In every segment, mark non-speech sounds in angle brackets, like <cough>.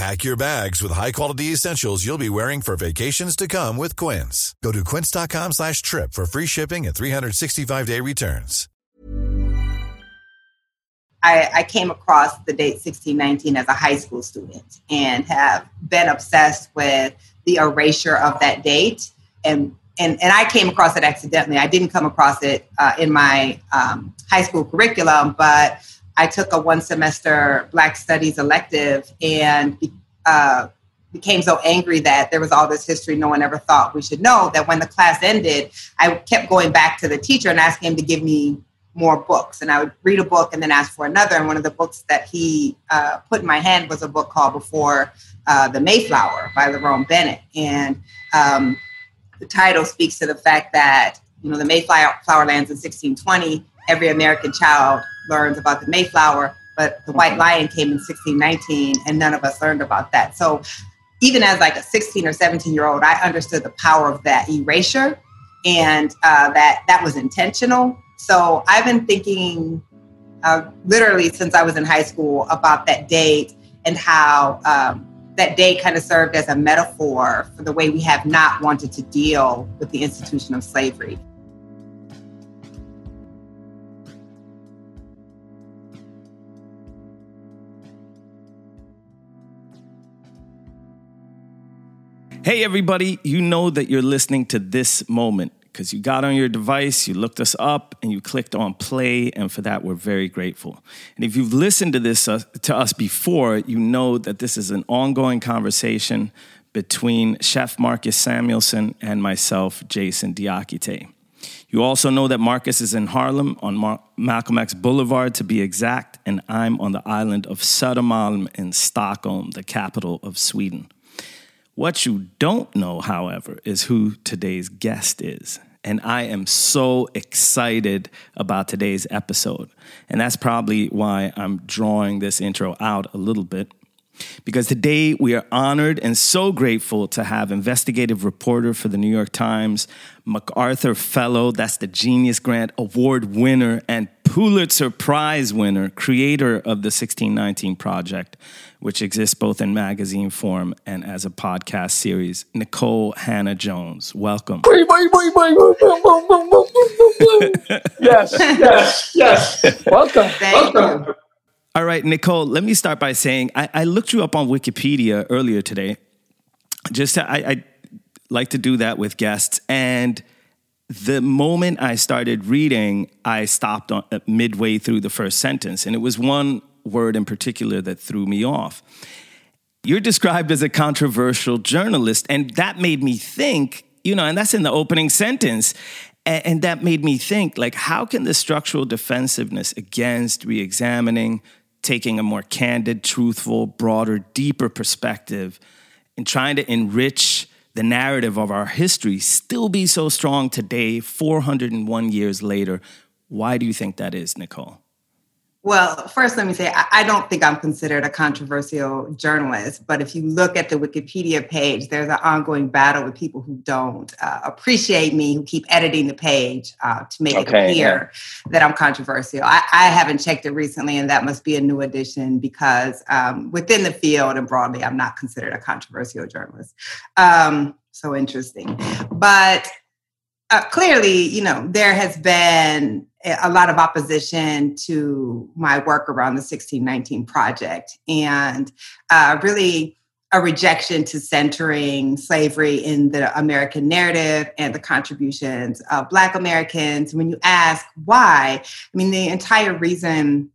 Pack your bags with high-quality essentials you'll be wearing for vacations to come with Quince. Go to quince.com slash trip for free shipping and 365-day returns. I, I came across the date 1619 as a high school student and have been obsessed with the erasure of that date. And, and, and I came across it accidentally. I didn't come across it uh, in my um, high school curriculum, but I took a one semester Black Studies elective and uh, became so angry that there was all this history no one ever thought we should know that when the class ended, I kept going back to the teacher and asking him to give me more books. And I would read a book and then ask for another. And one of the books that he uh, put in my hand was a book called Before uh, the Mayflower by Lerone Bennett. And um, the title speaks to the fact that, you know, the Mayflower lands in 1620. Every American child learns about the Mayflower, but the White Lion came in 1619, and none of us learned about that. So even as like a 16 or 17 year old, I understood the power of that erasure and uh, that that was intentional so I've been thinking uh, literally since I was in high school about that date and how um, that day kind of served as a metaphor for the way we have not wanted to deal with the institution of slavery. Hey, everybody, you know that you're listening to this moment because you got on your device, you looked us up, and you clicked on play, and for that, we're very grateful. And if you've listened to this uh, to us before, you know that this is an ongoing conversation between Chef Marcus Samuelsson and myself, Jason Diakite. You also know that Marcus is in Harlem on Mar- Malcolm X Boulevard to be exact, and I'm on the island of Södermalm in Stockholm, the capital of Sweden. What you don't know, however, is who today's guest is. And I am so excited about today's episode. And that's probably why I'm drawing this intro out a little bit. Because today we are honored and so grateful to have investigative reporter for the New York Times, MacArthur Fellow, that's the Genius Grant Award winner, and Pulitzer Prize winner, creator of the 1619 Project, which exists both in magazine form and as a podcast series. Nikole Hannah-Jones, welcome. yes, yes, yes. Welcome. Thank welcome. All right, Nikole, let me start by saying I, I looked you up on Wikipedia earlier today. Just to, I, I like to do that with guests. And the moment I started reading, I stopped on, uh, midway through the first sentence. And it was one word in particular that threw me off. You're described as a controversial journalist, and that made me think, you know, and that's in the opening sentence. And, and that made me think, like, how can the structural defensiveness against re examining, taking a more candid, truthful, broader, deeper perspective, and trying to enrich the narrative of our history still be so strong today, 401 years later? Why do you think that is, Nikole? Well, first, let me say I don't think I'm considered a controversial journalist, but if you look at the Wikipedia page, there's an ongoing battle with people who don't uh, appreciate me, who keep editing the page uh, to make okay, it appear yeah. that I'm controversial. I, I, haven't checked it recently, and that must be a new addition because um, within the field and broadly, I'm not considered a controversial journalist. Um, so interesting. But uh, clearly, you know, there has been a lot of opposition to my work around the 1619 project. And uh, really, a rejection to centering slavery in the American narrative and the contributions of Black Americans. When you ask why, I mean, the entire reason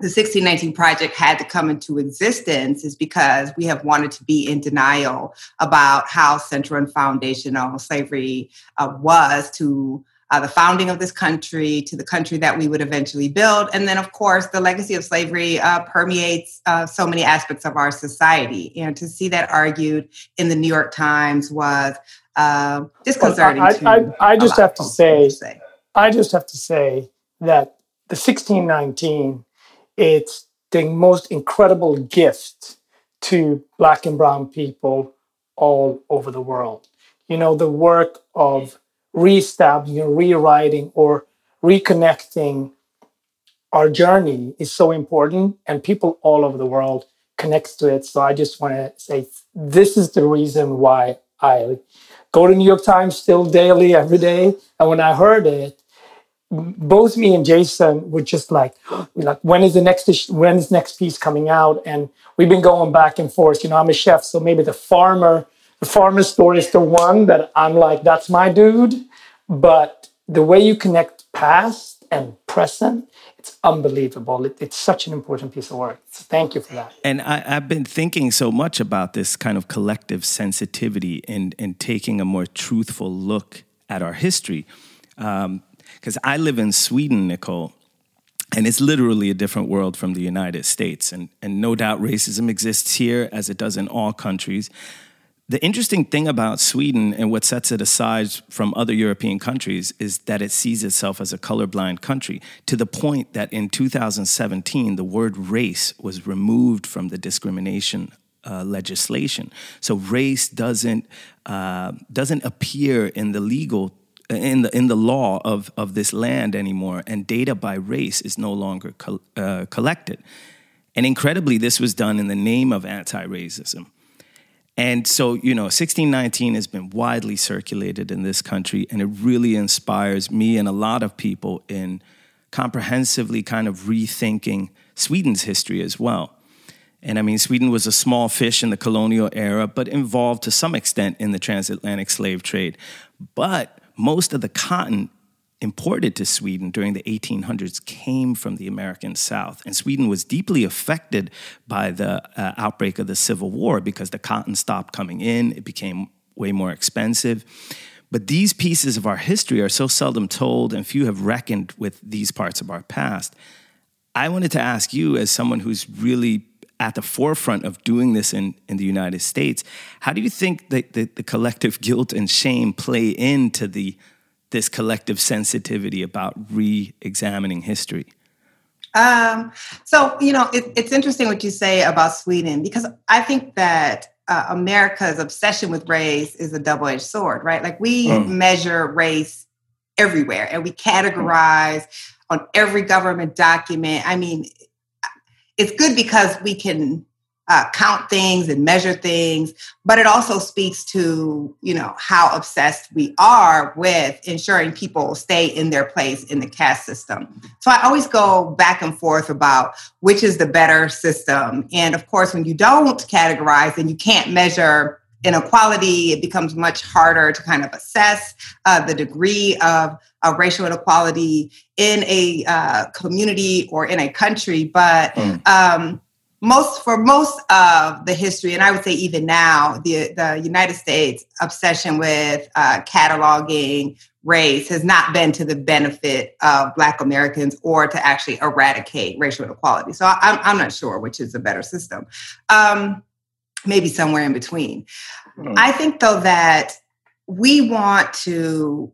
the 1619 Project had to come into existence is because we have wanted to be in denial about how central and foundational slavery uh, was to uh, the founding of this country to the country that we would eventually build. And then, of course, the legacy of slavery uh, permeates uh, so many aspects of our society. And to see that argued in the New York Times was uh, disconcerting. Well, I, I, I, just have to say, say, I just have to say that the 1619, it's the most incredible gift to Black and Brown people all over the world. You know, the work of reestablishing, rewriting, or reconnecting our journey is so important, and people all over the world connect to it. So I just want to say this is the reason why I go to New York Times still daily, every day. And when I heard it, both me and Jason were just like, <gasps> like when is the next when is next piece coming out? And we've been going back and forth. You know, I'm a chef, so maybe the farmer the farmer store is the one that I'm like, that's my dude. But the way you connect past and present, it's unbelievable. It, it's such an important piece of work. So thank you for that. And I, have been thinking so much about this kind of collective sensitivity and, and taking a more truthful look at our history. Um, Because I live in Sweden, Nikole, and it's literally a different world from the United States. And, and no doubt racism exists here as it does in all countries. The interesting thing about Sweden and what sets it aside from other European countries is that it sees itself as a colorblind country to the point that in 2017, the word race was removed from the discrimination uh, legislation. So race doesn't, uh, doesn't appear in the legal in the in the law of of this land anymore, and data by race is no longer co- uh, collected. And incredibly, this was done in the name of anti-racism. And so, you know, 1619 has been widely circulated in this country, and it really inspires me and a lot of people in comprehensively kind of rethinking Sweden's history as well. And I mean, Sweden was a small fish in the colonial era, but involved to some extent in the transatlantic slave trade. But most of the cotton imported to Sweden during the 1800s came from the American South. And Sweden was deeply affected by the uh, outbreak of the Civil War because the cotton stopped coming in, it became way more expensive. But these pieces of our history are so seldom told, and few have reckoned with these parts of our past. I wanted to ask you, as someone who's really at the forefront of doing this in, in the United States, how do you think that the, the collective guilt and shame play into the this collective sensitivity about re-examining history? Um, so you know, it, it's interesting what you say about Sweden because I think that uh, America's obsession with race is a double-edged sword, right? Like we mm. measure race everywhere, and we categorize on every government document. I mean, it's good because we can uh, count things and measure things, but it also speaks to you know how obsessed we are with ensuring people stay in their place in the caste system. So I always go back and forth about which is the better system, and of course, when you don't categorize and you can't measure inequality, it becomes much harder to kind of assess uh, the degree of, of, racial inequality in a uh, community or in a country. But mm. um, most for most of the history, and I would say even now, the the United States obsession with uh, cataloging race has not been to the benefit of Black Americans or to actually eradicate racial inequality. So I'm I'm not sure which is a better system. Um, maybe somewhere in between. Mm. I think though that we want to.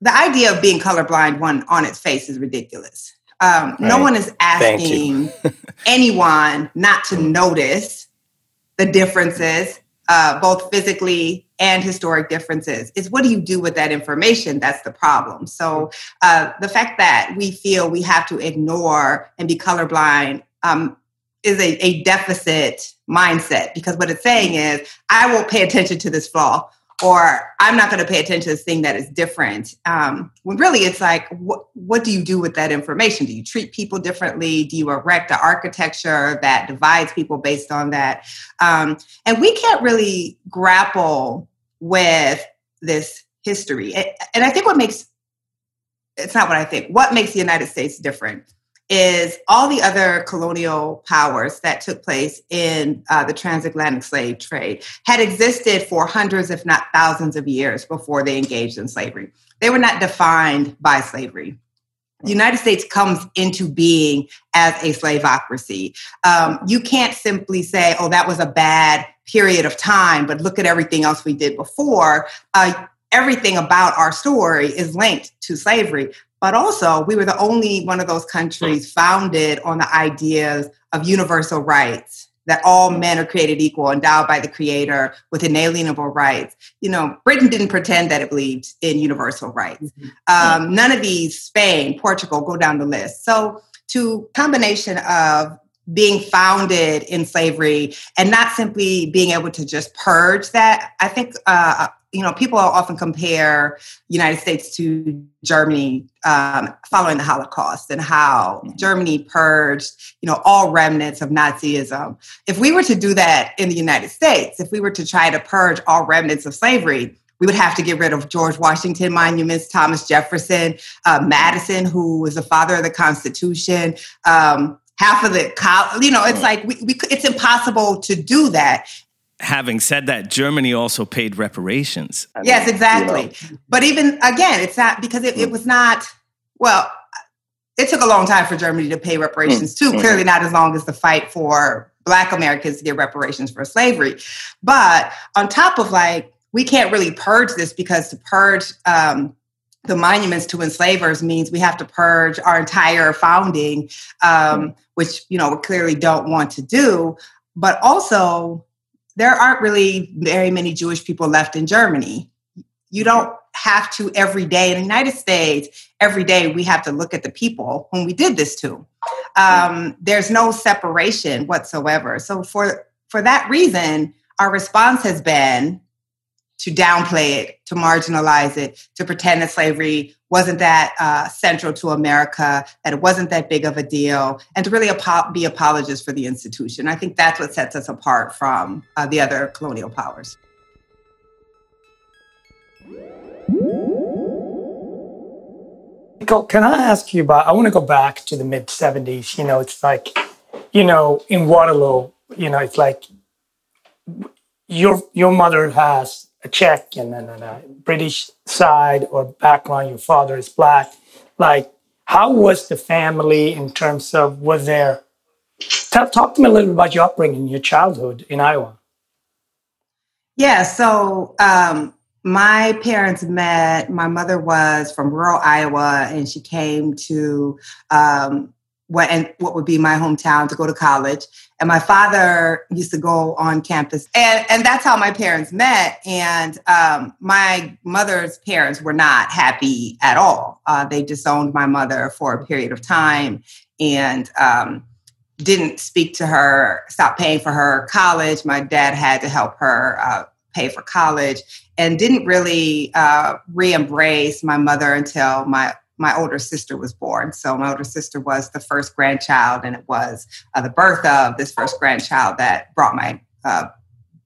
The idea of being colorblind one on its face is ridiculous. Um, right. No one is asking <laughs> anyone not to notice the differences, uh, both physically and historic differences. Is what do you do with that information? That's the problem. So uh, the fact that we feel we have to ignore and be colorblind um, is a, a deficit mindset because what it's saying is I won't pay attention to this flaw or I'm not going to pay attention to this thing that is different. Um, when really it's like, what, what do you do with that information? Do you treat people differently? Do you erect an architecture that divides people based on that? Um, and we can't really grapple with this history. And I think what makes it's not what I think. What makes the United States different is all the other colonial powers that took place in uh, the transatlantic slave trade had existed for hundreds, if not thousands, of years before they engaged in slavery. They were not defined by slavery. The United States comes into being as a slavocracy. Um, you can't simply say, oh, that was a bad period of time, but look at everything else we did before. Uh, everything about our story is linked to slavery. But also, we were the only one of those countries founded on the ideas of universal rights that all men are created equal, endowed by the creator with inalienable rights. You know, Britain didn't pretend that it believed in universal rights. Mm-hmm. Um, none of these, Spain, Portugal, go down the list. So, to combination of being founded in slavery and not simply being able to just purge that, I think uh, you know, people often compare United States to Germany um, following the Holocaust and how mm-hmm. Germany purged, you know, all remnants of Nazism. If we were to do that in the United States, if we were to try to purge all remnants of slavery, we would have to get rid of George Washington monuments, Thomas Jefferson, uh, Madison, who was the father of the Constitution. Um, half of the, you know, it's like we, we, it's impossible to do that having said that, Germany also paid reparations. yes, exactly. You know. But even again, it's not because it, it, was not, well, it took a long time for Germany to pay reparations too. Mm-hmm. Clearly, not as long as the fight for Black Americans to get reparations for slavery. But on top of like, we can't really purge this because to purge um, the monuments to enslavers means we have to purge our entire founding, um, mm-hmm. which you know we clearly don't want to do. But also, there aren't really very many Jewish people left in Germany. You don't have to every day in the United States, every day we have to look at the people whom we did this to. Um, there's no separation whatsoever. So for for that reason, our response has been to downplay it, to marginalize it, to pretend that slavery wasn't that uh, central to America, that it wasn't that big of a deal, and to really apo- be apologists for the institution. I think that's what sets us apart from uh, the other colonial powers. Can I ask you about? I want to go back to the mid 70s. You know, it's like, you know, in Waterloo, you know, it's like your your mother has a Czech and then a British side or background, your father is black. Like, how was the family in terms of was there? Talk, talk to me a little bit about your upbringing, your childhood in Iowa. Yeah, so um, my parents met. My mother was from rural Iowa, and she came to um, what and what would be my hometown to go to college. And my father used to go on campus, and and that's how my parents met. And um, my mother's parents were not happy at all. Uh, they disowned my mother for a period of time, and um, didn't speak to her. Stopped paying for her college. My dad had to help her. Uh, pay for college and didn't really uh, re-embrace my mother until my my older sister was born. So my older sister was the first grandchild, and it was uh, the birth of this first grandchild that brought my uh,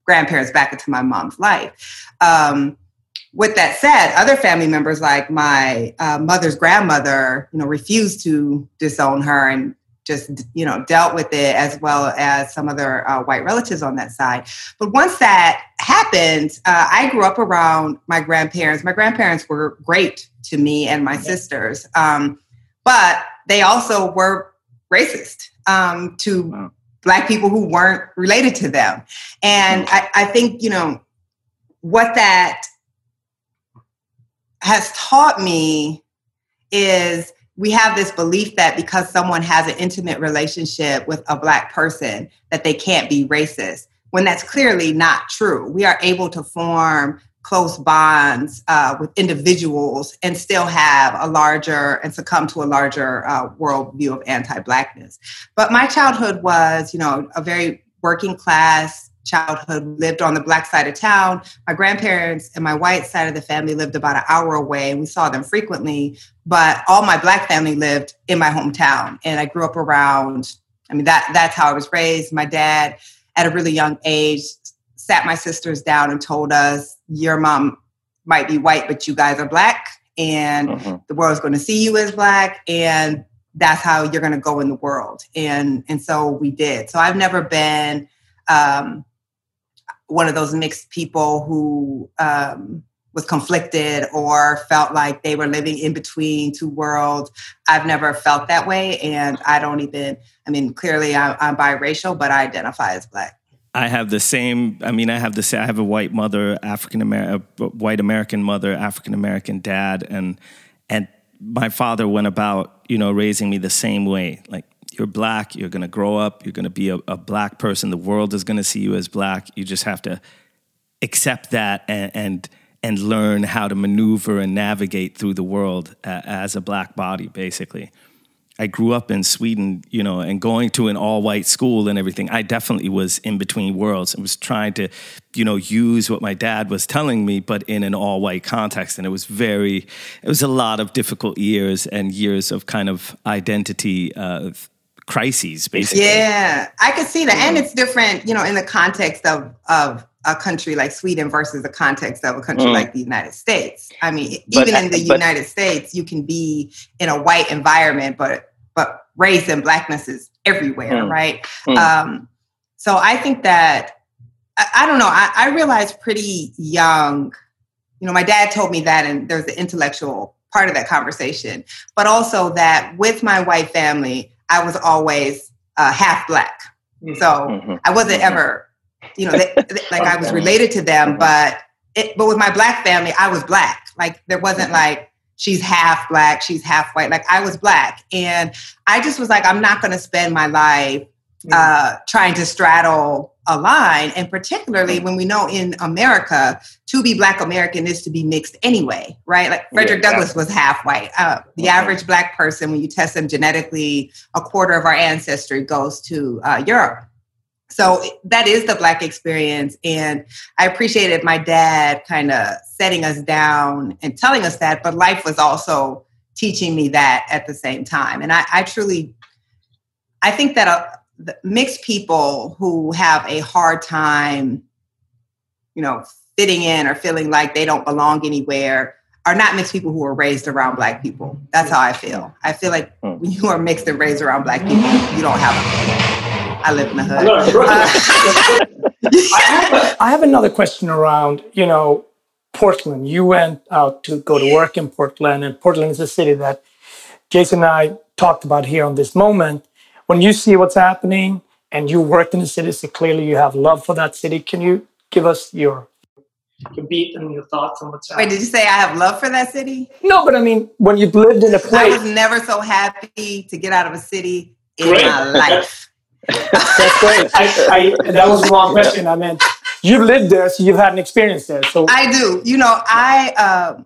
grandparents back into my mom's life. Um, with that said, other family members, like my uh, mother's grandmother, you know, refused to disown her and just you know dealt with it as well as some other uh, white relatives on that side. But once that happened uh, i grew up around my grandparents. My grandparents were great to me and my sisters um, but they also were racist um, to wow. black people who weren't related to them. And I, I think you know what that has taught me is we have this belief that because someone has an intimate relationship with a black person that they can't be racist when that's clearly not true. We are able to form close bonds uh, with individuals and still have a larger and succumb to a larger uh, worldview of anti-blackness. But my childhood was you know a very working class childhood lived on the black side of town. My grandparents and my white side of the family lived about an hour away, and we saw them frequently. But all my black family lived in my hometown, and I grew up around. I mean, that that's how I was raised. My dad, at a really young age, sat my sisters down and told us, "Your mom might be white, but you guys are black, and mm-hmm. the world's going to see you as black, and that's how you're going to go in the world." And and so we did. So I've never been um, one of those mixed people who um, was conflicted or felt like they were living in between two worlds. I've never felt that way, and I don't even. I mean, clearly I, I'm biracial, but I identify as black. I have the same. I mean, I have the same. I have a white mother, African American, white American mother, African American dad, and and my father went about you know raising me the same way. Like you're black, you're to grow up, you're to be a, a, black person. The world is to see you as black. You just have to accept that and, and and learn how to maneuver and navigate through the world uh, as a black body, basically. I grew up in Sweden, you know, and going to an all white school and everything. I definitely was in between worlds and was trying to, you know, use what my dad was telling me, but in an all white context. And it was very, it was a lot of difficult years and years of kind of identity uh, crises, basically. Yeah, I could see that, and it's different, you know, in the context of of a country like Sweden versus the context of a country mm. like the United States. I mean, but, even in the but, United States, you can be in a white environment, but but race and blackness is everywhere, mm. right? Mm. Um, so I think that I, I don't know. I, I realized pretty young. You know, my dad told me that, and there's the intellectual part of that conversation, but also that with my white family, I was always uh, half black. Mm-hmm. So mm-hmm. I wasn't mm-hmm. ever, you know, they, they, like I was related to them, mm-hmm. but it, but with my black family, I was black. Like there wasn't mm-hmm. like she's half black, she's half white. Like I was black, and I just was like, I'm not going to spend my life uh, trying to straddle a line. And particularly when we know in America, to be Black American is to be mixed anyway, right? Like Frederick yeah, Douglass was half white. Uh, the average Black person, when you test them genetically, a quarter of our ancestry goes to uh, Europe. So that is the Black experience. And I appreciated my dad kind of setting us down and telling us that, but life was also teaching me that at the same time. And I, I truly, I think that. Uh, mixed people who have a hard time, you know, fitting in or feeling like they don't belong anywhere are not mixed people who are raised around black people. That's how I feel. I feel like hmm. when you are mixed and raised around black people, you don't have a I live in the hood. Uh, <laughs> I have another question around, you know, Portland. You went out to go to work in Portland, and Portland is a city that Jason and I talked about here on this moment when you see what's happening and you worked in the city, so clearly you have love for that city. Can you give us your your beat and your thoughts on what's happening? Wait, did you say I have love for that city? No, but I mean, when you've lived in a place, I was never so happy to get out of a city in great. my life. That's great. <laughs> I, I, that was the wrong question. I meant you've lived there, so you've had an experience there. So I do. You know, I um,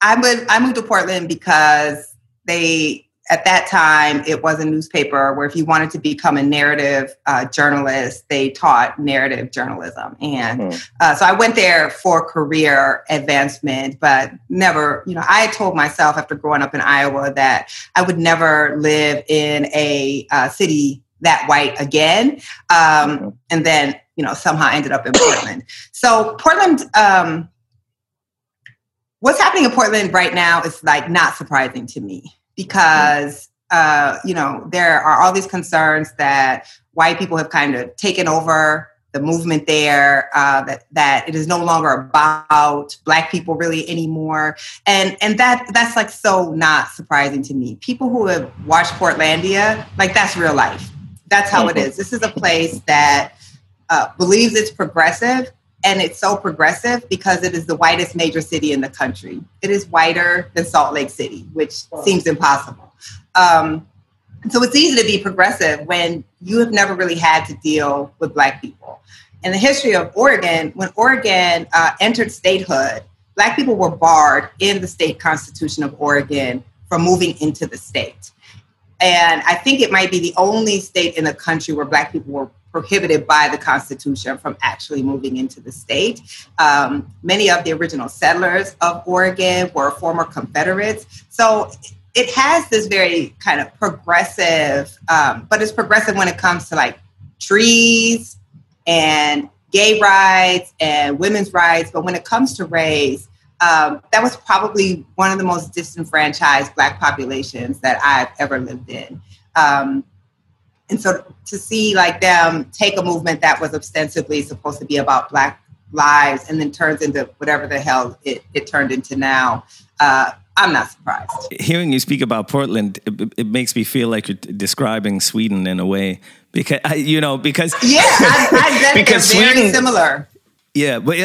I moved I moved to Portland because they at that time, it was a newspaper where if you wanted to become a narrative uh, journalist, they taught narrative journalism. And mm-hmm. uh, so I went there for career advancement, but never, you know, I told myself after growing up in Iowa that I would never live in a uh, city that white again. Um, mm-hmm. And then, you know, somehow ended up in Portland. So Portland, um, what's happening in Portland right now is like not surprising to me because uh, you know there are all these concerns that white people have kind of taken over the movement there uh, that that it is no longer about black people really anymore. And and that that's like so not surprising to me. People who have watched portlandia like that's real life. That's how it mm-hmm. this is a place that uh, believes it's progressive and it's so progressive because it is the whitest major city in the country. It is whiter than Salt Lake City, which seems impossible. Um, so it's easy to be progressive when you have never really had to deal with Black people. In the history of Oregon, when Oregon uh, entered statehood, Black people were barred in the state constitution of Oregon from moving into the state. And I think it might be the only state in the country where Black people were prohibited by the Constitution from actually moving into the state. Um, many of the original settlers of Oregon were former Confederates. So it has this very kind of progressive, um, but it's progressive when it comes to like trees and gay rights and women's rights. But when it comes to race, um, that was probably one of the most disenfranchised Black populations that I've ever lived in. Um, and so to see like them take a movement that was ostensibly supposed to be about Black lives and then turns into whatever the hell it, it turned into now. Uh, I'm not surprised. Hearing you speak about Portland, it, it, makes me feel like you're describing Sweden in a way because you know because yeah, I, I <laughs> because very Sweden, similar. Yeah, but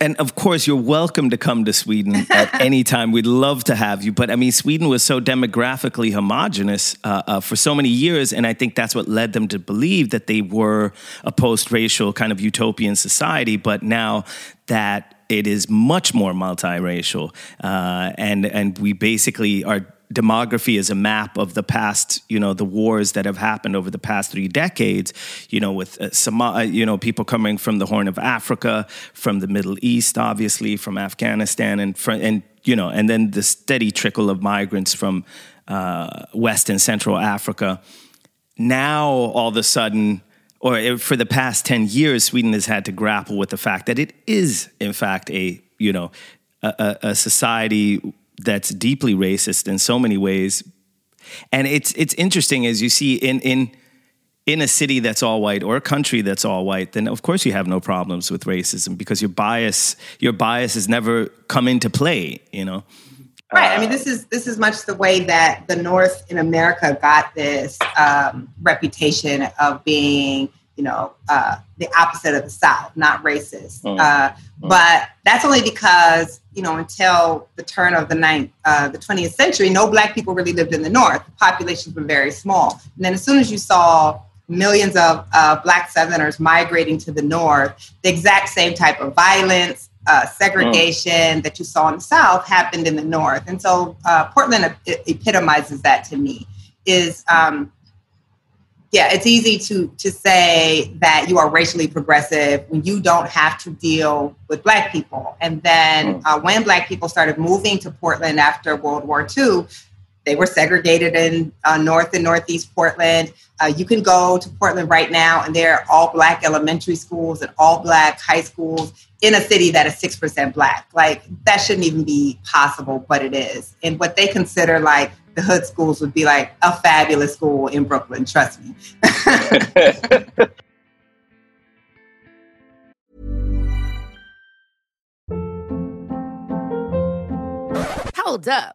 and of course you're welcome to come to Sweden <laughs> at any time. We'd love to have you. But I mean, Sweden was so demographically homogenous uh, uh, for so many years, and I think that's what led them to believe that they were a post-racial kind of utopian society. But now that it is much more multiracial, uh, and and we basically are demography is a map of the past, you know, the wars that have happened over the past three decades, you know, with uh, some, uh, you know, people coming from the Horn of Africa, from the Middle East, obviously, from Afghanistan, and from, and you know, and then the steady trickle of migrants from uh, West and Central Africa. Now, all of a sudden, or for the past 10 years, Sweden has had to grapple with the fact that it is, in fact, a, you know, a, a society that's deeply racist in so many ways. And it's it's interesting as you see in in in a city that's all white or a country that's all white, then of course you have no problems with racism because your bias your bias has never come into play, you know. Right. I mean, this is this is much the way that the North in America got this um, reputation of being you know, uh, the opposite of the South, not racist. Mm. Uh, mm. But that's only because, you know, until the turn of the ninth, uh, the 20th century, no black people really lived in the North. The populations were very small. And then as soon as you saw millions of uh, black Southerners migrating to the North, the exact same type of violence, uh, segregation mm. that you saw in the South happened in the North. And so uh, Portland epitomizes that to me is um, yeah, it's easy to to say that you are racially progressive when you don't have to deal with black people. And then uh, when black people started moving to Portland after World War II, they were segregated in uh, North and Northeast Portland. Uh, you can go to Portland right now, and there are all black elementary schools and all black high schools in a city that is 6% black. Like, that shouldn't even be possible, but it is. And what they consider like the hood schools would be like a fabulous school in Brooklyn. Trust me. <laughs> Hold up.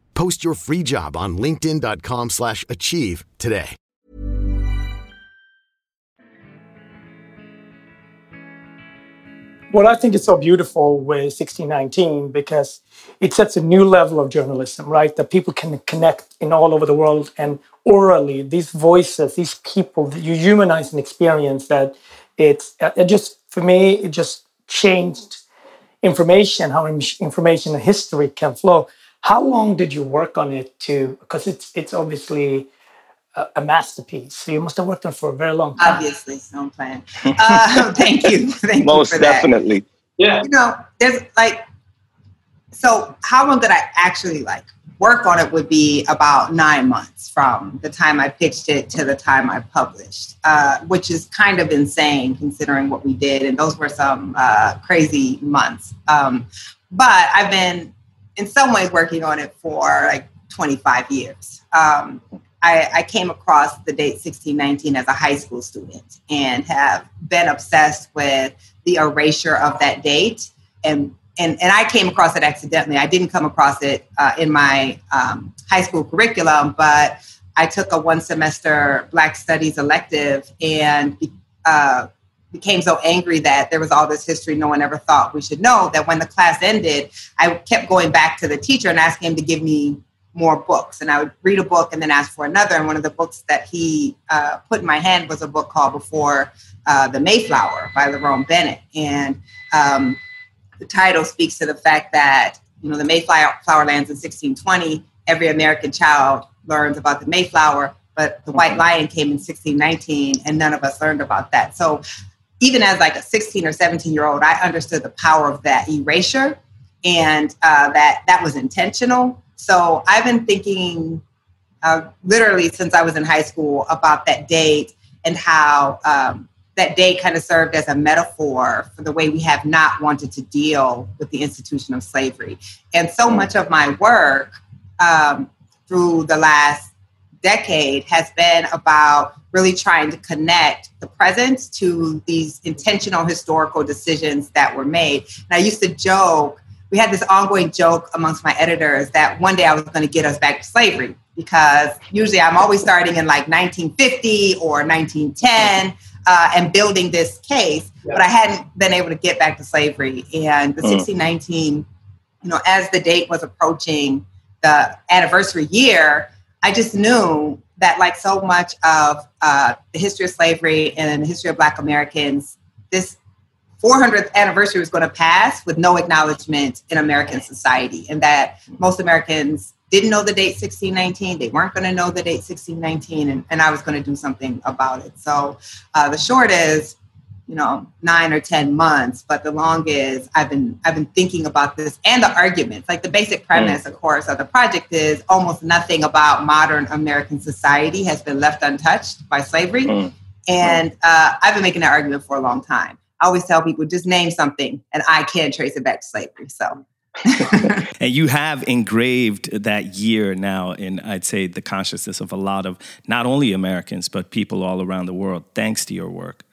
Post your free job on linkedin.com/achieve slash achieve today. What I think is so beautiful with 1619 because it sets a new level of journalism, right? That people can connect in all over the world and orally, these voices, these people that you humanize an experience that it's uh, it just for me it just changed information how information and history can flow how long did you work on it to because it's it's obviously a, a masterpiece so you must have worked on it for a very long time obviously no plan uh, <laughs> thank you <laughs> thank most you for definitely that. yeah you know there's like so how long did i actually like work on it would be about nine months from the time I pitched it to the time I published, uh, which is kind of insane considering what we did. And those were some uh, crazy months. Um, but I've been, in some ways, working on it for like 25 years. Um, I, I, came across the date 1619 as a high school student and have been obsessed with the erasure of that date and and, and I came across it accidentally. I didn't come across it uh, in my um, high school curriculum, but I took a one semester Black Studies elective and uh, became so angry that there was all this history no one ever thought we should know that when the class ended, I kept going back to the teacher and asking him to give me more books. And I would read a book and then ask for another. And one of the books that he uh, put in my hand was a book called Before uh, the Mayflower by Lerone Bennett. And um, the title speaks to the fact that you know the Mayflower lands in 1620. Every American child learns about the Mayflower, but the White Lion came in 1619, and none of us learned about that. So even as like a 16 or 17 year old, I understood the power of that erasure, and uh, that that was intentional. So I've been thinking uh, literally since I was in high school about that date and how um, that date kind of served as a metaphor for the way we have not wanted to deal with the institution of slavery. And so much of my work um, through the last decade has been about really trying to connect the present to these intentional historical decisions that were made. And I used to joke, we had this ongoing joke amongst my editors that one day I was going to get us back to slavery because usually I'm always starting in like 1950 or 1910 uh, and building this case, yeah. but I hadn't been able to get back to slavery. And the mm. 1619, you know, as the date was approaching the anniversary year, I just knew that, like so much of uh, the history of slavery and the history of Black Americans, this 400th anniversary was going to pass with no acknowledgement in American society, and that most Americans didn't know the date 1619. They weren't going to know the date 1619, and, and I was going to do something about it. So uh, the short is, you know, nine or ten months, but the long is I've been I've been thinking about this and the arguments. Like the basic premise, mm. of course, of the project is almost nothing about modern American society has been left untouched by slavery, mm. and uh, I've been making that argument for a long time. I always tell people just name something, and I can trace it back to slavery. So <laughs> and you have engraved that year now in, I'd say, the consciousness of a lot of not only Americans, but people all around the world, thanks to your work.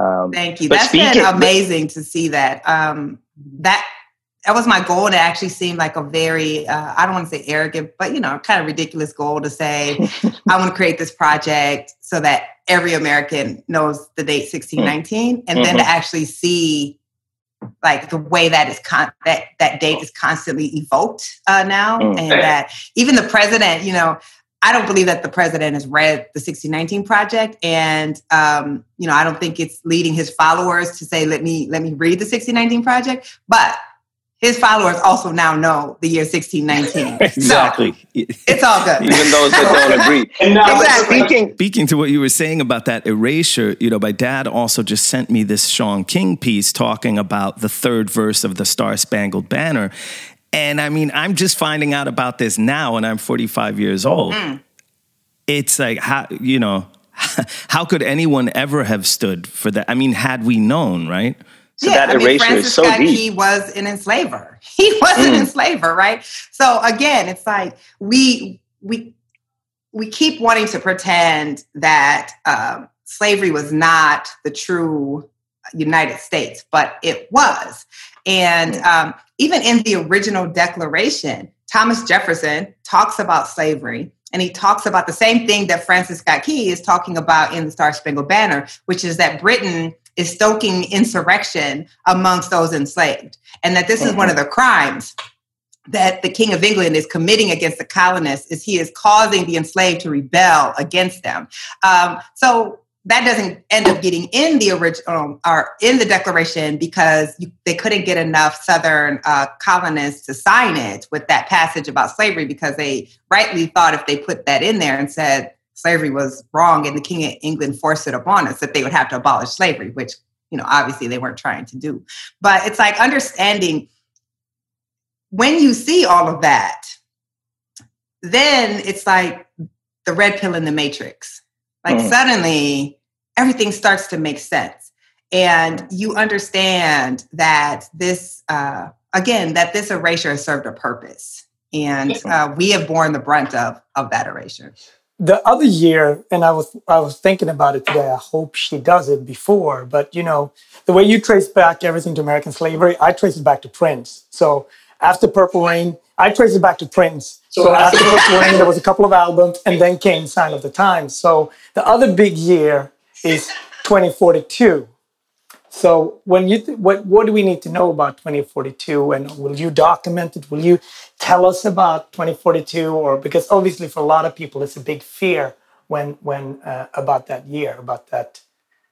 Um, Thank you. That's speaking, been amazing to see that. Um, that that was my goal to actually seem like a very uh, I don't want to say arrogant, but you know, kind of ridiculous goal to say <laughs> I want to create this project so that every American knows the date 1619, and mm-hmm. then to mm-hmm. actually see like the way that is con- that that date is constantly evoked uh, now, mm. and that even the president, you know, I don't believe that the president has read the 1619 project, and um, you know, I don't think it's leading his followers to say, "Let me let me read the 1619 project." But his followers also now know the year 1619. <laughs> exactly. So, it's all good. Even those that don't agree. <laughs> and now, exactly. speaking, speaking to what you were saying about that erasure, you know, my dad also just sent me this Shaun King piece talking about the third verse of the Star Spangled Banner. And I mean, I'm just finding out about this now, and I'm 45 years old. Mm. It's like, how, you know, <laughs> how could anyone ever have stood for that? I mean, had we known, right? So yeah, that I mean, Francis is so Scott deep. Key was an enslaver. <laughs> He was mm. an enslaver, right? So again, it's like we we we keep wanting to pretend that um, slavery was not the true United States, but it was. And mm. um, even in the original Declaration, Thomas Jefferson talks about slavery and he talks about the same thing that Francis Scott Key is talking about in the Star Spangled Banner, which is that Britain is stoking insurrection amongst those enslaved, and that this mm-hmm. is one of the crimes that the King of England is committing against the colonists is he is causing the enslaved to rebel against them. Um, so that doesn't end up getting in the original or in the declaration because you, they couldn't get enough southern uh, colonists to sign it with that passage about slavery because they rightly thought if they put that in there and said slavery was wrong and the king of england forced it upon us that they would have to abolish slavery which you know obviously they weren't trying to do. But it's like understanding when you see all of that then it's like the red pill in the matrix like mm. suddenly everything starts to make sense. And you understand that this, uh, again, that this erasure has served a purpose. And uh, we have borne the brunt of, of that erasure. The other year, and I was I was thinking about it today. I hope she does it before, but you know, the way you trace back everything to American slavery, I trace it back to Prince. So after Purple Rain, I trace it back to Prince. So after Purple Rain, there was a couple of albums, and then <laughs> came Sign of the Times. So the other big year is 2042. So when you th- what what do we need to know about 2042 and will you document it? Will you tell us about 2042 or because obviously for a lot of people it's a big fear when when uh, about that year about that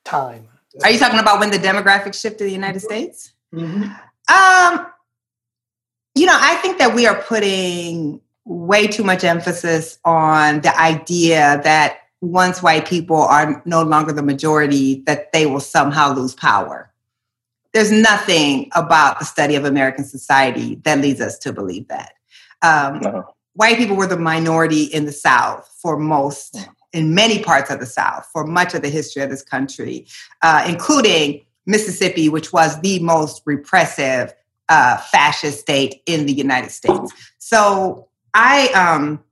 time. Are you talking about when the demographics shift to the United States? Mm-hmm. Um, you know, I think that we are putting way too much emphasis on the idea that once white people are no longer the majority, that they will somehow lose power. There's nothing about the study of American society that leads us to believe that. Um, no. White people were the minority in the South for most, in many parts of the South, for much of the history of this country, uh, including Mississippi, which was the most repressive uh, fascist state in the United States. So I, um,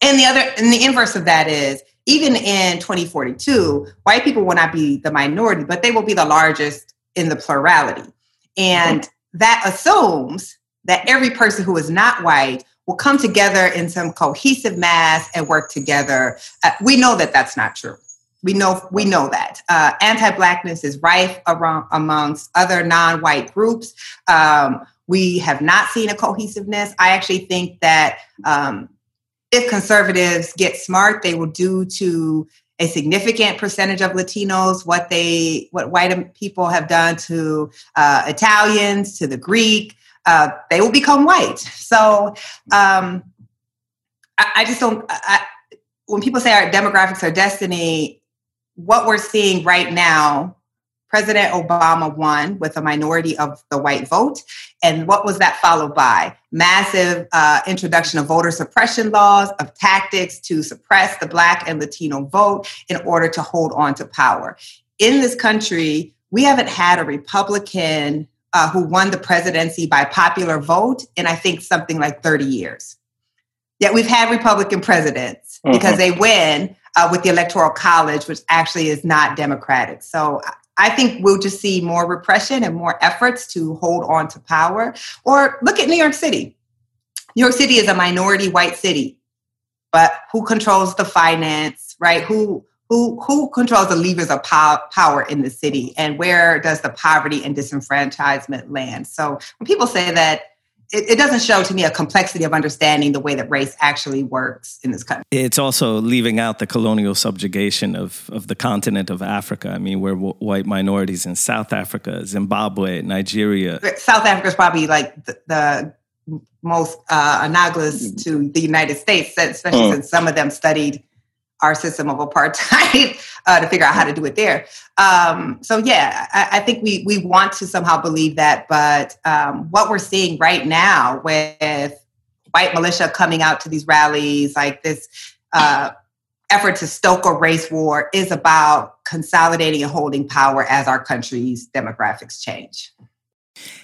and the other, and the inverse of that is even in 2042, white people will not be the minority, but they will be the largest in the plurality. And that assumes that every person who is not white will come together in some cohesive mass and work together. Uh, we know that that's not true. We know we know that uh, anti-blackness is rife around, amongst other non-white groups. Um, we have not seen a cohesiveness. I actually think that um, if conservatives get smart, they will do to a significant percentage of Latinos what they what white people have done to uh, Italians, to the Greek. Uh, they will become white. So um, I, I, just don't. I, when people say our demographics are destiny, what we're seeing right now President Obama won with a minority of the white vote. And what was that followed by? Massive uh, introduction of voter suppression laws, of tactics to suppress the Black and Latino vote in order to hold on to power. In this country, we haven't had a Republican uh, who won the presidency by popular vote in, I think, something like 30 years. Yet we've had Republican presidents mm-hmm. because they win uh, with the Electoral College, which actually is not democratic. So I think we'll just see more repression and more efforts to hold on to power. Or look at New York City. New York City is a minority white city, but who controls the finance, right? Who who who controls the levers of power in the city, and where does the poverty and disenfranchisement land? So when people say that it, it, doesn't show to me a complexity of understanding the way that race actually works in this country. It's also leaving out the colonial subjugation of, of the continent of Africa. I mean, we're w- white minorities in South Africa, Zimbabwe, Nigeria. South Africa is probably like the, the most uh, analogous to the United States, especially mm. since some of them studied our system of apartheid <laughs> uh, to figure out how to do it there. Um, so yeah, I, I, think we we want to somehow believe that, but um, what we're seeing right now with white militia coming out to these rallies, like this uh, effort to stoke a race war, is about consolidating and holding power as our country's demographics change.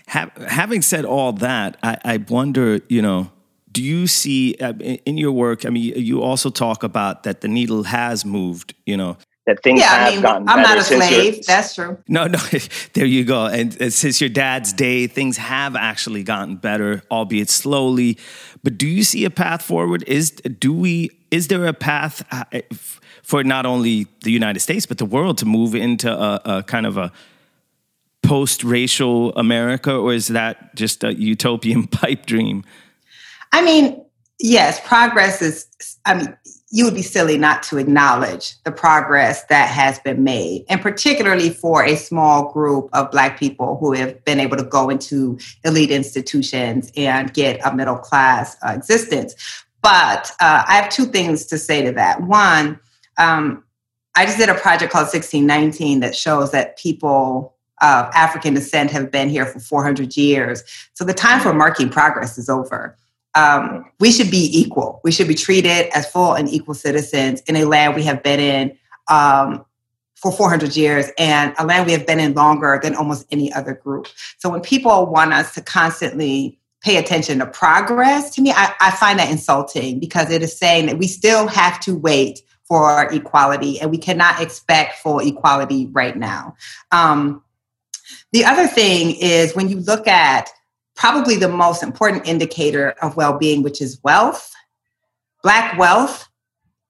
having said all that, I, I wonder, you know do you see uh, in your work? I mean, you also talk about that the needle has moved. You know, that things yeah, have I mean, gotten I'm not a slave. That's true. No, no. <laughs> there you go. And, and since your dad's day, things have actually gotten better, albeit slowly. But do you see a path forward? Is do we? Is there a path uh, for not only the United States but the world to move into a, a kind of a post-racial America, or is that just a utopian <laughs> pipe dream? I mean, yes, progress is, I mean, you would be silly not to acknowledge the progress that has been made, and particularly for a small group of Black people who have been able to go into elite institutions and get a middle class uh, existence. But uh, I have two things to say to that. One, um, I just did a project called 1619 that shows that people of African descent have been here for 400 years. So the time for marking progress is over um, we should be equal. We should be treated as full and equal citizens in a land we have been in um, for 400 years and a land we have been in longer than almost any other group. So when people want us to constantly pay attention to progress, to me, I, I find that insulting because it is saying that we still have to wait for equality and we cannot expect full equality right now. Um, the other thing is when you look at probably the most important indicator of well being, which is wealth. Black wealth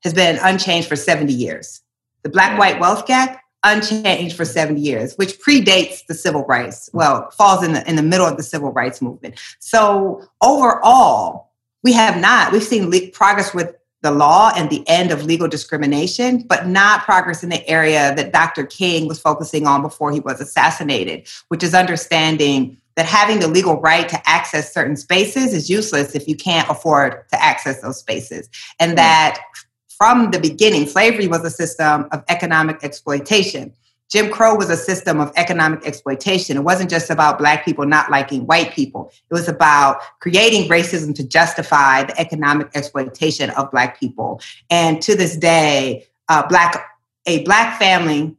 has been unchanged for 70 years. The black white wealth gap, unchanged for 70 years, which predates the civil rights. Well, falls in the, in the middle of the civil rights movement. So overall, we have not, we've seen le- progress with the law and the end of legal discrimination, but not progress in the area that Dr. King was focusing on before he was assassinated, which is understanding that having the legal right to access certain spaces is useless if you can't afford to access those spaces. And hmm. that from the beginning, slavery was a system of economic exploitation. Jim Crow was a system of economic exploitation. It wasn't just about Black people not liking white people, it was about creating racism to justify the economic exploitation of Black people. And to this day, uh, Black, a Black family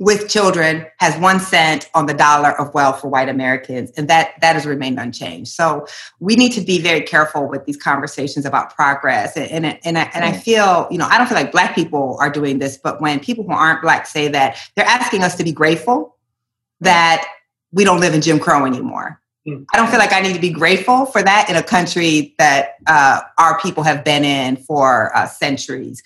with children has one cent on the dollar of wealth for white Americans, and that that has remained unchanged. So we need to be very careful with these conversations about progress. And and and I, and I feel you know I don't feel like Black people are doing this, but when people who aren't Black say that, they're asking us to be grateful that we don't live in Jim Crow anymore. Hmm. I don't feel like I need to be grateful for that in a country that uh, our people have been in for uh, centuries.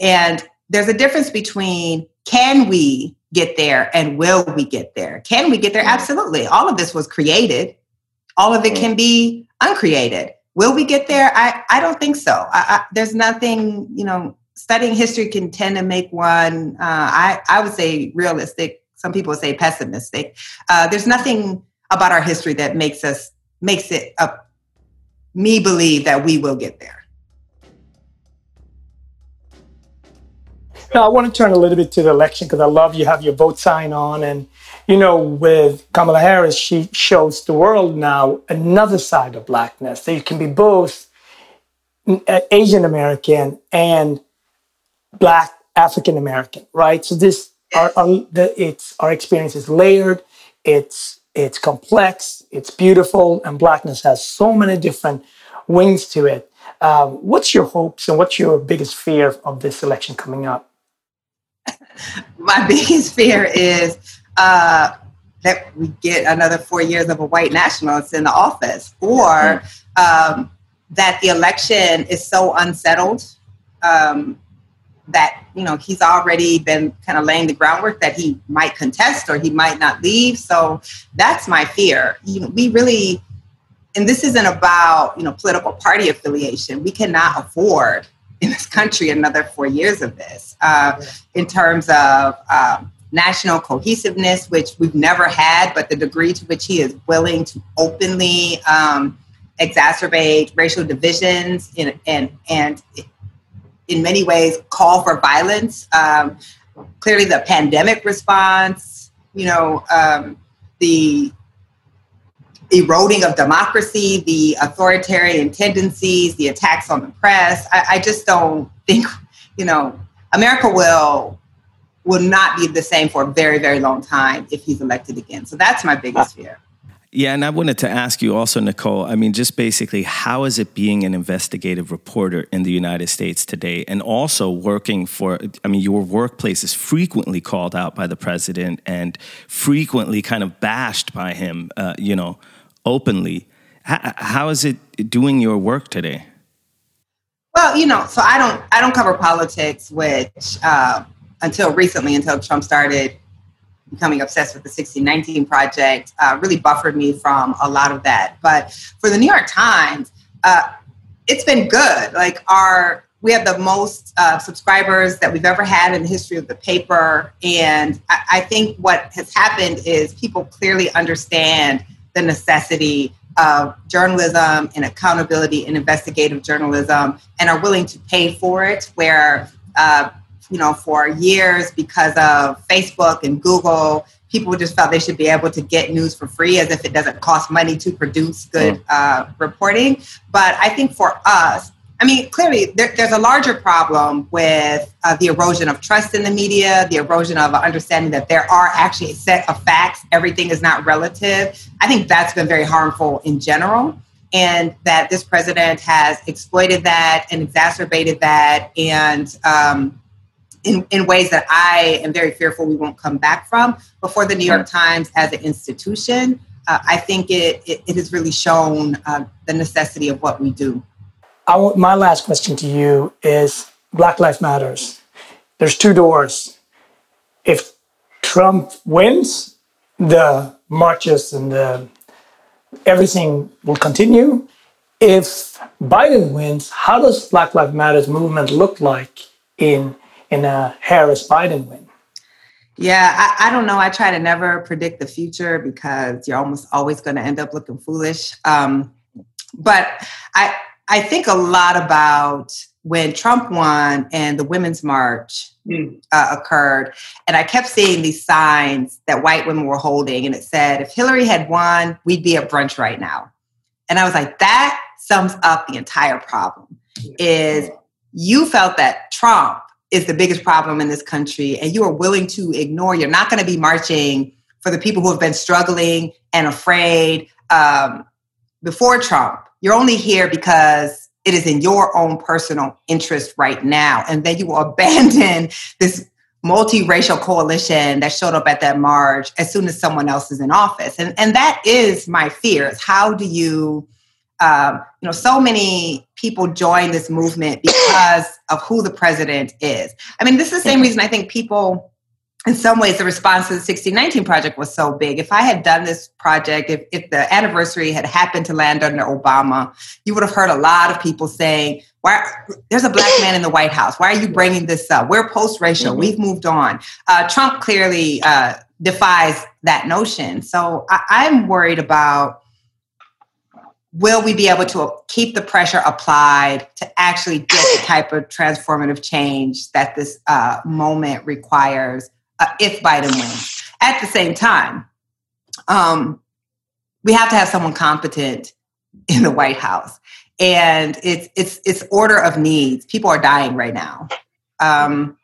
And there's a difference between can we get there and will we get there? Can we get there? Absolutely. All of this was created. All of it can be uncreated. Will we get there? I, I don't think so. I, I, there's nothing, you know, studying history can tend to make one, uh, I, I would say realistic. Some people say pessimistic. Uh, there's nothing about our history that makes us, makes it up, me believe that we will get there. Now, I want to turn a little bit to the election because I love you have your vote sign on. And, you know, with Kamala Harris, she shows the world now another side of blackness. You can be both uh, Asian American and Black African American, right? So this, our, our, the, it's, our experience is layered, it's, it's complex, it's beautiful, and blackness has so many different wings to it. Um, what's your hopes and what's your biggest fear of this election coming up? <laughs> my biggest fear is uh, that we get another four years of a white nationalist in the office, or um, that the election is so unsettled um, that you know he's already been kind of laying the groundwork that he might contest or he might not leave. So that's my fear. You know, we really and this isn't about you know political party affiliation. We cannot afford in this country another four years of this uh, in terms of um, national cohesiveness, which we've never had, but the degree to which he is willing to openly um, exacerbate racial divisions in, and and in many ways call for violence. Um, clearly, the pandemic response, you know, um, the eroding of democracy, the authoritarian tendencies, the attacks on the press. I, I just don't think, you know, America will will not be the same for a very, very long time if he's elected again. So that's my biggest fear. Yeah, and I wanted to ask you also, Nikole. I mean, just basically, how is it being an investigative reporter in the United States today, and also working for? I mean, your workplace is frequently called out by the president and frequently kind of bashed by him. Uh, you know, openly. How, how is it doing your work today? Well, you know, so I don't I don't cover politics, which uh, until recently, until Trump started becoming obsessed with the 1619 project, uh, really buffered me from a lot of that. But for the New York Times, uh, it's been good. Like our we have the most uh, subscribers that we've ever had in the history of the paper, and I, I think what has happened is people clearly understand the necessity of journalism and accountability and investigative journalism and are willing to pay for it where uh, you know for years because of facebook and google people just felt they should be able to get news for free as if it doesn't cost money to produce good uh, reporting. But i think for us I mean, clearly, there, there's a larger problem with uh, the erosion of trust in the media, the erosion of understanding that there are actually a set of facts. Everything is not relative. I think that's been very harmful in general, and that this president has exploited that and exacerbated that, and um, in, in ways that I am very fearful we won't come back from. But for the New York Times as an institution, uh, I think it, it, it, has really shown uh, the necessity of what we do. I my last question to you is Black Lives Matters. There's two doors. If Trump wins, the marches and the, everything will continue. If Biden wins, how does Black Lives Matters movement look like in in a Harris Biden win? Yeah, I, I, don't know. I try to never predict the future because you're almost always going to end up looking foolish. Um, but I I think a lot about when Trump won and the Women's March mm. uh, occurred, and I kept seeing these signs that white women were holding, and it said, "If Hillary had won, we'd be at brunch right now." And I was like, that sums up the entire problem. Is you felt that Trump is the biggest problem in this country, and you are willing to ignore. You're not going to be marching for the people who have been struggling and afraid um, before Trump you're only here because it is in your own personal interest right now. And then you will <laughs> abandon this multiracial coalition that showed up at that march as soon as someone else is in office. And, and that is my fear is how do you, um, you know, so many people join this movement because of who the president is. I mean, this is the same reason I think people in some ways, the response to the 1619 project was so big. If I had done this project, if, if the anniversary had happened to land under Obama, you would have heard a lot of people saying, "Why? There's a black man in the White House. Why are you bringing this up? We're post-racial. Mm-hmm. We've moved on." Uh, Trump clearly uh, defies that notion. So I, I'm worried about will we be able to keep the pressure applied to actually get the type of transformative change that this uh, moment requires uh, if Biden wins. At the same time, um, we have to have someone competent in the White House, and it's it's it's order of needs. People are dying right now, um,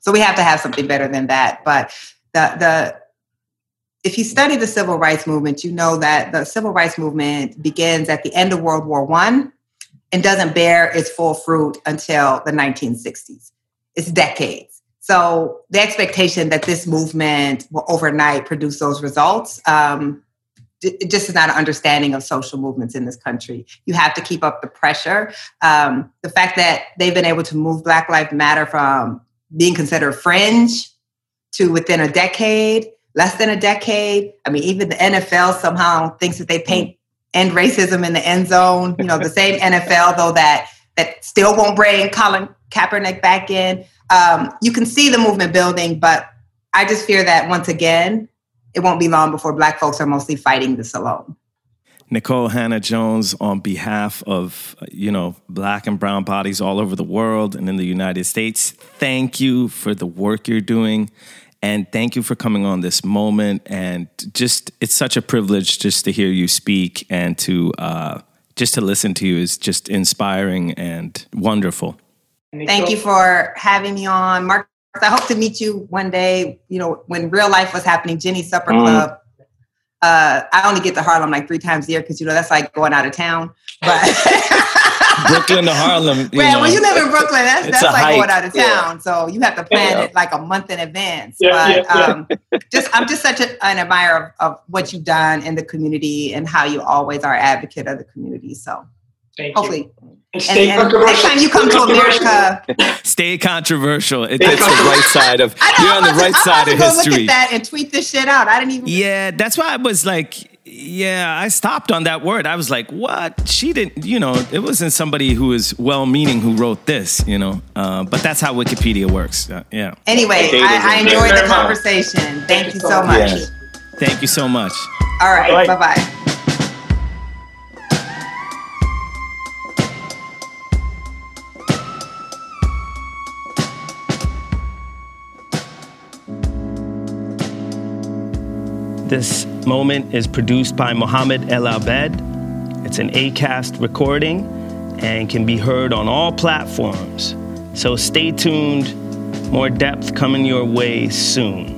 so we have to have something better than that. But the the if you study the civil rights movement, you know that the civil rights movement begins at the end of World War One and doesn't bear its full fruit until the 1960s. It's decades. So the expectation that this movement will overnight produce those results um, just is not an understanding of social movements in this country. You have to keep up the pressure. Um, the fact that they've been able to move Black Lives Matter from being considered fringe to within a decade, less than a decade. I mean, even the NFL somehow thinks that they paint end racism in the end zone. You know, the same <laughs> NFL though that that still won't bring Colin Kaepernick back in. Um, you can see the movement building, but I just fear that once again, it won't be long before Black folks are mostly fighting this alone. Nikole Hannah-Jones, on behalf of you know Black and Brown bodies all over the world and in the United States, thank you for the work you're doing, and thank you for coming on this moment. And just it's such a privilege just to hear you speak and to uh, just to listen to you is just inspiring and wonderful. Thank you for having me on, Mark. I hope to meet you one day. You know, when real life was happening, Ginny Supper mm. Club uh, I only get to Harlem like three times a year because you know that's like going out of town. But <laughs> Brooklyn to Harlem. You when you live in Brooklyn, that's that's like hike. going out of town. Yeah. So you have to plan yeah. it like a month in advance. Yeah, but um, just I'm just such a, an admirer of, of, what you've done in the community and how you always are advocate of the community. So Thank hopefully. You. And, stay and, and next time you come to America, stay controversial. It, it's the right side of you're on the right to, side of history. Look at that and tweet this shit out. I didn't even. Yeah, that's why I was like, yeah, I stopped on that word. I was like, what? She didn't. You know, it wasn't somebody who was well-meaning who wrote this. You know, uh, but that's how Wikipedia works. Uh, yeah. Anyway, I, I enjoyed the conversation. Thank you so much. Yeah. Thank you so much. All right. Bye bye. This moment is produced by Mohammed El Abed. It's an ACAST recording and can be heard on all platforms. So stay tuned. More depth coming your way soon.